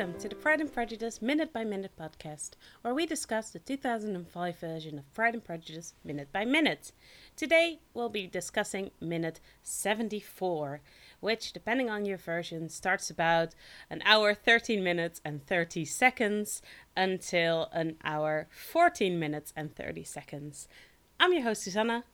Welcome to the Pride and Prejudice Minute by Minute podcast, where we discuss the 2005 version of Pride and Prejudice minute by minute. Today, we'll be discussing minute 74, which, depending on your version, starts about an hour 13 minutes and 30 seconds until an hour 14 minutes and 30 seconds. I'm your host, Susanna.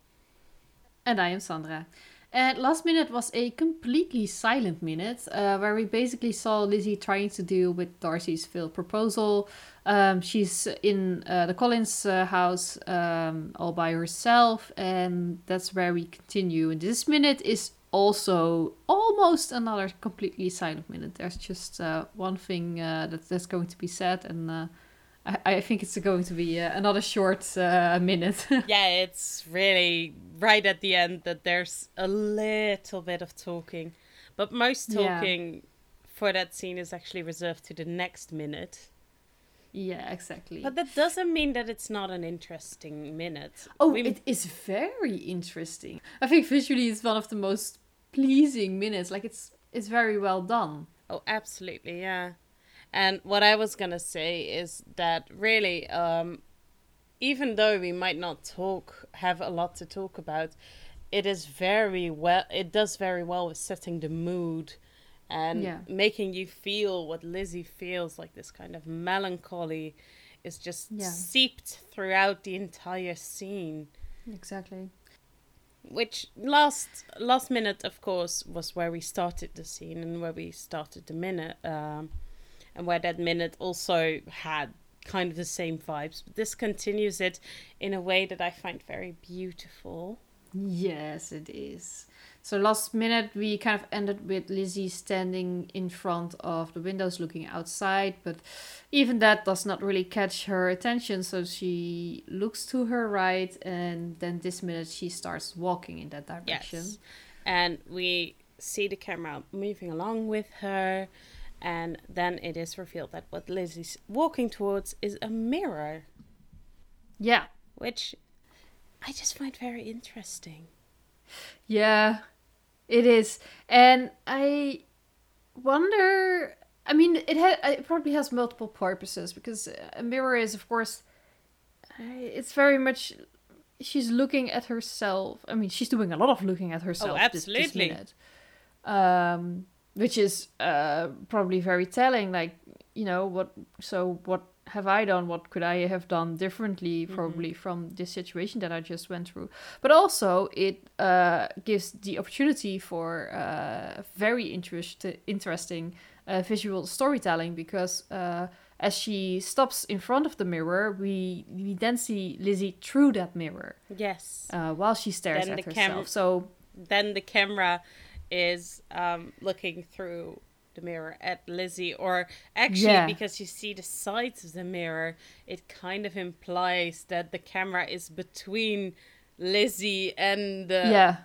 And I am Sandra. And last minute was a completely silent minute uh, where we basically saw Lizzie trying to deal with Darcy's failed proposal. Um, she's in uh, the Collins uh, house um, all by herself, and that's where we continue. And this minute is also almost another completely silent minute. There's just uh, one thing uh, that, that's going to be said, and uh, I, I think it's going to be uh, another short uh, minute. yeah, it's really right at the end that there's a little bit of talking, but most talking yeah. for that scene is actually reserved to the next minute. Yeah, exactly. But that doesn't mean that it's not an interesting minute. Oh, we... it is very interesting. I think visually it's one of the most pleasing minutes. Like it's it's very well done. Oh, absolutely, yeah. And what I was gonna say is that really, um, even though we might not talk, have a lot to talk about, it is very well. It does very well with setting the mood, and yeah. making you feel what Lizzie feels like. This kind of melancholy is just yeah. seeped throughout the entire scene. Exactly. Which last last minute, of course, was where we started the scene and where we started the minute. Um, and where that minute also had kind of the same vibes. But this continues it in a way that I find very beautiful. Yes, it is. So last minute we kind of ended with Lizzie standing in front of the windows looking outside, but even that does not really catch her attention. So she looks to her right, and then this minute she starts walking in that direction. Yes. And we see the camera moving along with her and then it is revealed that what Lizzie's walking towards is a mirror. Yeah. Which I just find very interesting. Yeah, it is. And I wonder. I mean, it, ha- it probably has multiple purposes because a mirror is, of course, it's very much. She's looking at herself. I mean, she's doing a lot of looking at herself. Oh, absolutely. This, this. Um, which is uh, probably very telling. Like, you know, what? So what have I done? What could I have done differently, mm-hmm. probably mm-hmm. from this situation that I just went through? But also, it uh, gives the opportunity for uh, very interest- interesting uh, visual storytelling because uh, as she stops in front of the mirror, we we then see Lizzie through that mirror. Yes. Uh, while she stares then at herself. Cam- so then the camera is um, looking through the mirror at Lizzie, or actually, yeah. because you see the sides of the mirror, it kind of implies that the camera is between Lizzie and the yeah.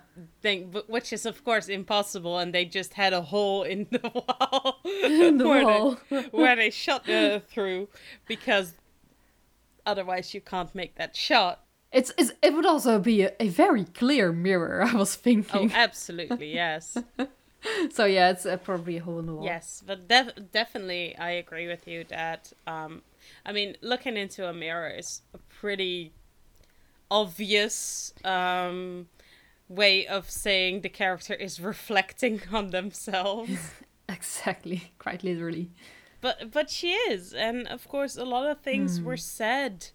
thing, which is of course impossible, and they just had a hole in the wall in the where, wall. They, where they shot uh, through, because otherwise you can't make that shot. It's, it's it would also be a, a very clear mirror. I was thinking. Oh, absolutely, yes. so yeah, it's uh, probably a hole in the wall. Yes, but def- definitely, I agree with you that um, I mean, looking into a mirror is a pretty obvious um way of saying the character is reflecting on themselves. exactly, quite literally. But but she is, and of course, a lot of things mm. were said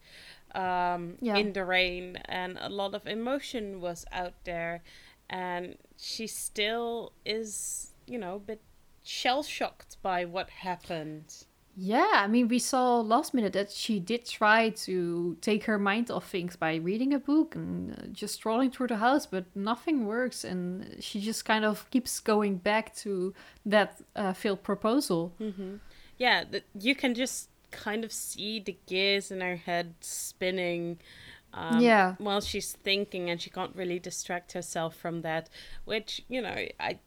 um, yeah. in the rain, and a lot of emotion was out there, and she still is, you know, a bit shell shocked by what happened. Yeah, I mean, we saw last minute that she did try to take her mind off things by reading a book and uh, just strolling through the house, but nothing works, and she just kind of keeps going back to that uh, failed proposal. Mm-hmm. Yeah, th- you can just kind of see the gears in her head spinning um, yeah while she's thinking and she can't really distract herself from that which you know i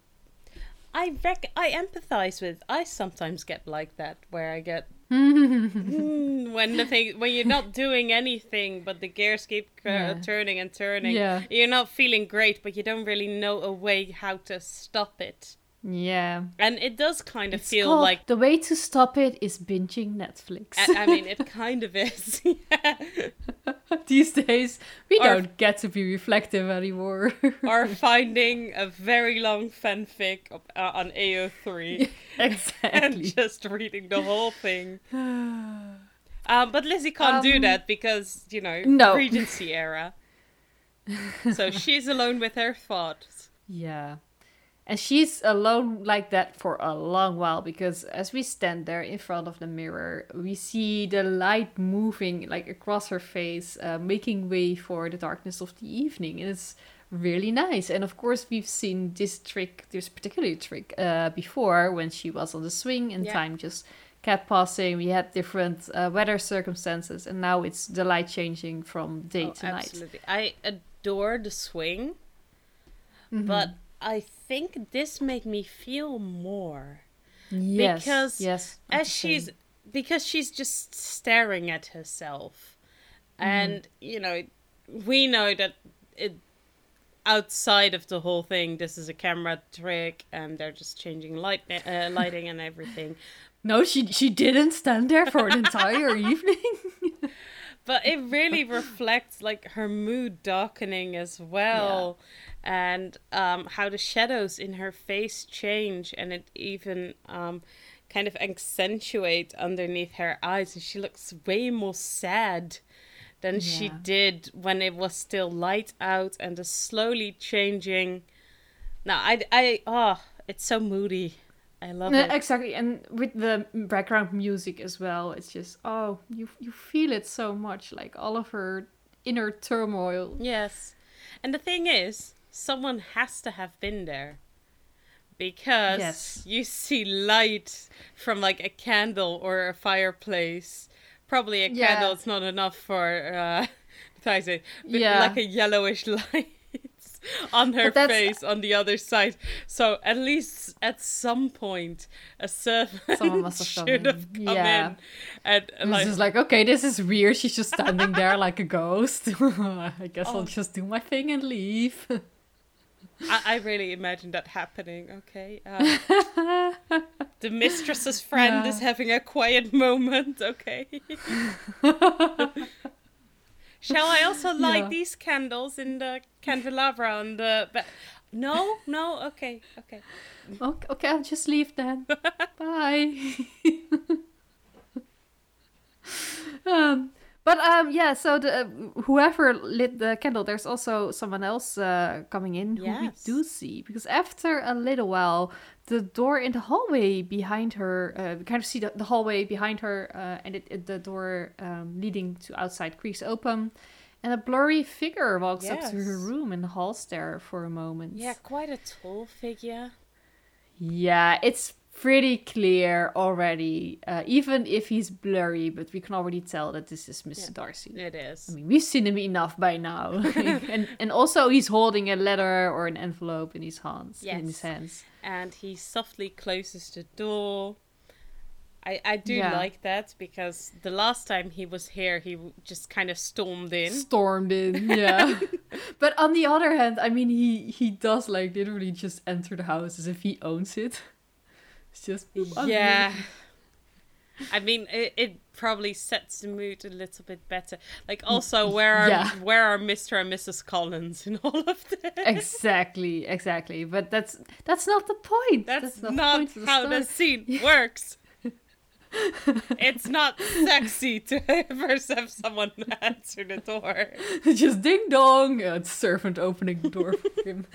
i rec- i empathize with i sometimes get like that where i get mm, when the thing when you're not doing anything but the gears keep uh, yeah. turning and turning yeah. you're not feeling great but you don't really know a way how to stop it Yeah. And it does kind of It's feel called- like the way to stop it is binging Netflix. I, I mean, it kind of is. yeah. These days, we Or- don't get to be reflective anymore. Or finding a very long fanfic of, uh, on AO3 and exactly. just reading the whole thing. Um, but Lizzie can't do Um, that because, you know, no. Regency era. so she's alone with her thoughts. Yeah. And she's alone like that for a long while because as we stand there in front of the mirror, we see the light moving like across her face, uh, making way for the darkness of the evening. And it's really nice. And of course, we've seen this trick, this particular trick, uh, before when she was on the swing and Yeah. time just kept passing. We had different uh, weather circumstances, and now it's the light changing from day Oh, to night. absolutely. I adore the swing, Mhm. but I think this made me feel more. yes, because yes, as she's because she's just staring at herself Mm-hmm. and you know we know that it outside of the whole thing this is a camera trick and they're just changing light uh, lighting and everything No, she she didn't stand there for an entire evening. but it really reflects like her mood darkening as well. And um, how the shadows in her face change and it even um, kind of accentuate underneath her eyes. And she looks way more sad than she did when it was still light out and the slowly changing. Now i i oh it's so moody i love it exactly, and with the background music as well, it's just oh, you you feel it so much, like all of her inner turmoil. Yes. And the thing is, someone has to have been there. Because Yes. you see light from like a candle or a fireplace. Probably a Yeah. candle is not enough for uh say but Yeah. like a yellowish light on her face on the other side. So at least at some point a servant Someone must have come should have in. come Yeah. in and like it's just like, okay, this is weird. She's just standing there like a ghost. I guess Oh. I'll just do my thing and leave. I, I really imagine that happening. Okay. Uh, the mistress's friend is having a quiet moment. Okay. Shall I also light Yeah. these candles in the candelabra on the? Ba- no, no. Okay, okay. okay, okay, I'll just leave then. Bye. um, but um, yeah. So the whoever lit the candle, there's also someone else uh, coming in who we do see because after a little while, the door in the hallway behind her, uh, we kind of see the, the hallway behind her, uh, and it, it, the door um, leading to outside creaks open. And a blurry figure walks up to her Yes. room and halts there for a moment. Yeah, quite a tall figure. Yeah, it's pretty clear already, uh, even if he's blurry, but we can already tell that this is Mr. Yeah. Darcy. It is. I mean, we've seen him enough by now, and and also he's holding a letter or an envelope in his hands. In his Yes. hands. and he softly closes the door. I, I do Yeah. like that because the last time he was here, he just kind of stormed in. Stormed in, yeah. but on the other hand, I mean, he he does like literally just enter the house as if he owns it. It's just "Boop, I'm here." Yeah. I mean, it, it probably sets the mood a little bit better. Like, mm. also, where are Yeah. where are Mr. and Mrs. Collins in all of this? exactly, exactly. But that's that's not the point. That's, the not point of how the scene works. it's not sexy to ever have someone answer the door. just ding dong. a servant opening the door for him.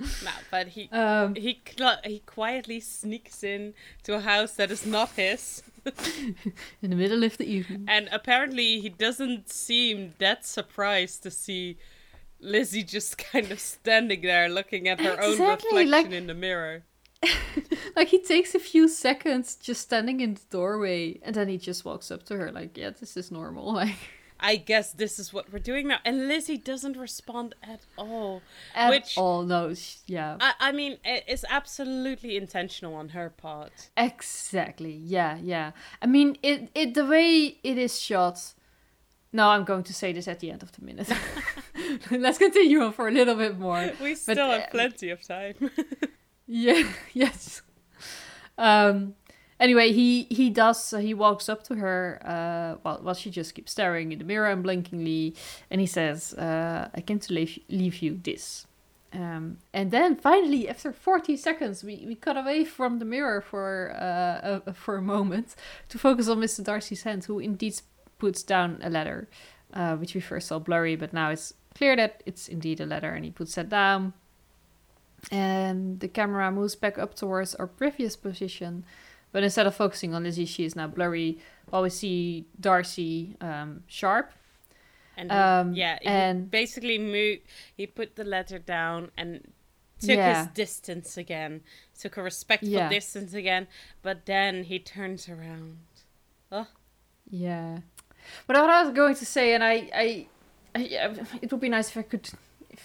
No, but he Um, he he quietly sneaks in to a house that is not his, in the middle of the evening. and apparently he doesn't seem that surprised to see Lizzie just kind of standing there looking at her own reflection like- in the mirror. Like he takes a few seconds just standing in the doorway, and then he just walks up to her like, "Yeah, this is normal." Like I guess this is what we're doing now, and Lizzie doesn't respond at all. at Which- all. No, yeah, I, I mean, it's absolutely intentional on her part. exactly. Yeah, yeah. I mean, it it the way it is shot. No, I'm going to say this at the end of the minute. let's continue on for a little bit more. We But, still uh, have plenty of time. Yeah. Yes. Um. Anyway, he he does. He walks up to her uh, while while she just keeps staring in the mirror unblinkingly, and he says, uh, "I came to leave leave you this." Um, and then finally, after 40 seconds, we, we cut away from the mirror for uh, a, for a moment to focus on Mr. Darcy's hand, who indeed puts down a letter, uh, which we first saw blurry, but now it's clear that it's indeed a letter, and he puts that down. And the camera moves back up towards our previous position, but instead of focusing on Lizzie, she is now blurry. While we see Darcy um, sharp, And Um, yeah, he and- basically moved. He put the letter down and took Yeah. his distance again, took a respectful Yeah. distance again. But then he turns around. Oh, Yeah. But what I was going to say, and I, I, I, it would be nice if I could,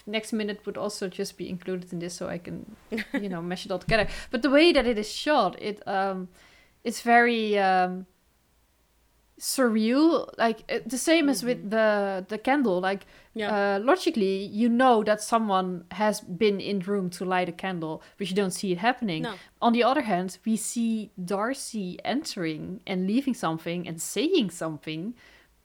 next minute would also just be included in this, so I can, you know, mesh it all together. But the way that it is shot, it, um, it's very um, surreal. Like uh, the same as with the the candle. Like yeah. uh, logically, you know that someone has been in the room to light a candle, but you don't see it happening. no. On the other hand, we see Darcy entering and leaving something and saying something,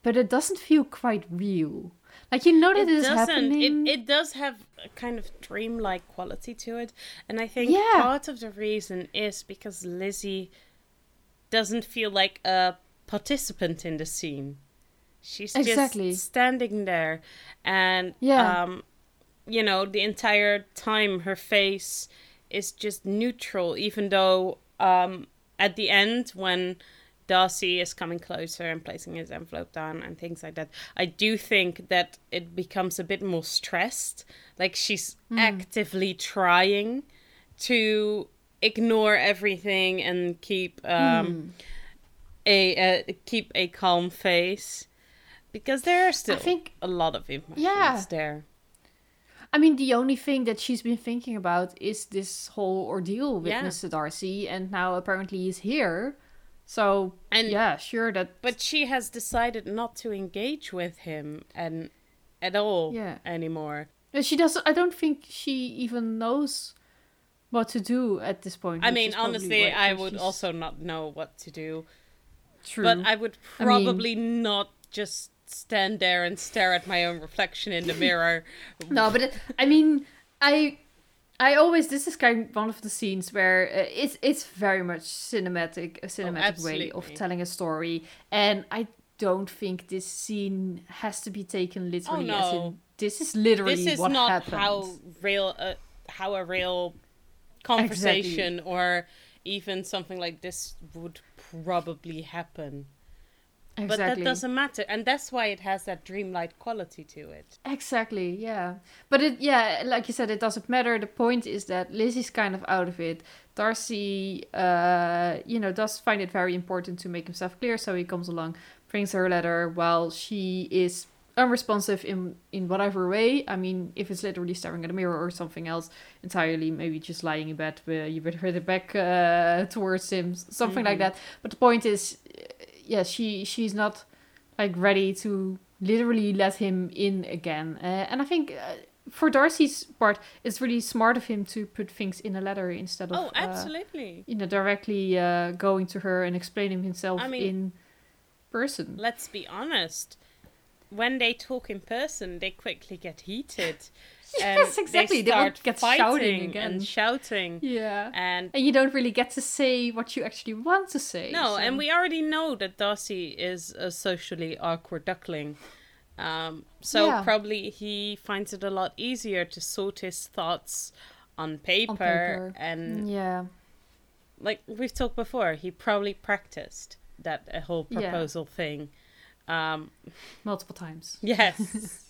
but it doesn't feel quite real. Like you know that it it is doesn't. happening. It, it does have a kind of dreamlike quality to it, and I think Yeah. part of the reason is because Lizzie doesn't feel like a participant in the scene. She's Exactly. just standing there, and Yeah. um, you know, the entire time her face is just neutral, even though um, at the end when Darcy is coming closer and placing his envelope down and things like that. I do think that it becomes a bit more stressed. Like she's actively trying to ignore everything and keep um, a uh, keep a calm face because there are still think- a lot of emotions Yeah. there. I mean, the only thing that she's been thinking about is this whole ordeal with Yeah. Mr. Darcy, and now apparently he's here. So, And- yeah, sure that. But she has decided not to engage with him and at all Yeah. anymore. She doesn't. I don't think she even knows what to do at this point. I mean, honestly, why- I would she's- also not know what to do. True. But I would I mean- probably not just stand there and stare at my own reflection in the mirror. No, but it, I mean, I, I always this is kind of one of the scenes where uh, it's it's very much cinematic, a cinematic way of telling a story, and I don't think this scene has to be taken literally. Oh, no. in, this is literally this is what not happened. how real uh, how a real conversation or even something like this would probably happen. But that doesn't matter, and that's why it has that dreamlike quality to it. Exactly, yeah. But it, yeah, like you said, it doesn't matter. The point is that Lizzie's kind of out of it. Darcy, uh, you know, does find it very important to make himself clear, so he comes along, brings her a letter while she is unresponsive in in whatever way. I mean, if it's literally staring at a mirror or something else entirely, maybe just lying in bed, uh, you heard it back uh, towards him, something like Mhm. that. But the point is, yeah, she she's not like ready to literally let him in again. Uh, and I think uh, for Darcy's part, it's really smart of him to put things in a letter instead of Oh, uh, absolutely. you know directly uh, going to her and explaining himself I mean- in person. Let's be honest. When they talk in person, they quickly get heated. Yes, and exactly. They They start won't get fighting shouting again. and shouting. Yeah. And And you don't really get to say what you actually want to say. no, so- and we already know that Darcy is a socially awkward duckling. Um, so Yeah. probably he finds it a lot easier to sort his thoughts on paper, on paper. and yeah. like we've talked before, he probably practiced that whole Yeah. proposal thing. Um, multiple times. Yes.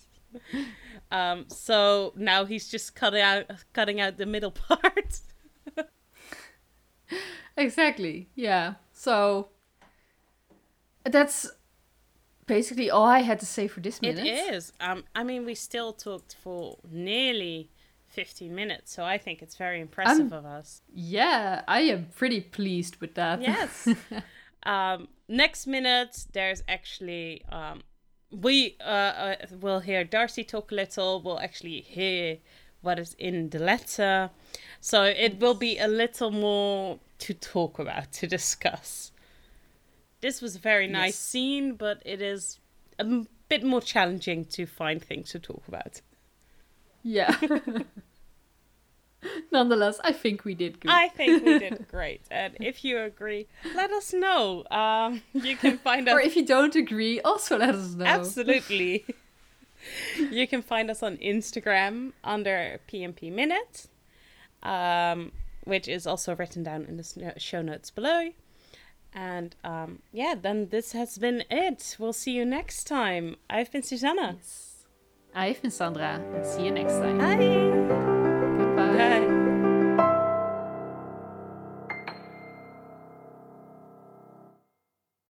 um, so now he's just cutting out cutting out the middle part. Exactly. Yeah. So that's basically all I had to say for this minute. is. Um, I mean, we still talked for nearly fifteen minutes, so I think it's very impressive Um, of us. Yeah, I am pretty pleased with that. Yes. um, next minute, there's actually um, we uh, uh, will hear Darcy talk a little. We'll actually hear what is in the letter. So it will be a little more to talk about, to discuss. This was a very nice yes. scene, but it is a bit more challenging to find things to talk about. Yeah. Nonetheless, I think we did good. I think we did great. And if you agree, let us know. Um, you can find us. or if you don't agree, also let us know. Absolutely. you can find us on Instagram under PNP Minute, um, which is also written down in the show notes below. And um, yeah, then this has been it. We'll see you next time. I've been Susanna. Yes. I've been Sandra. And see you next time. Bye.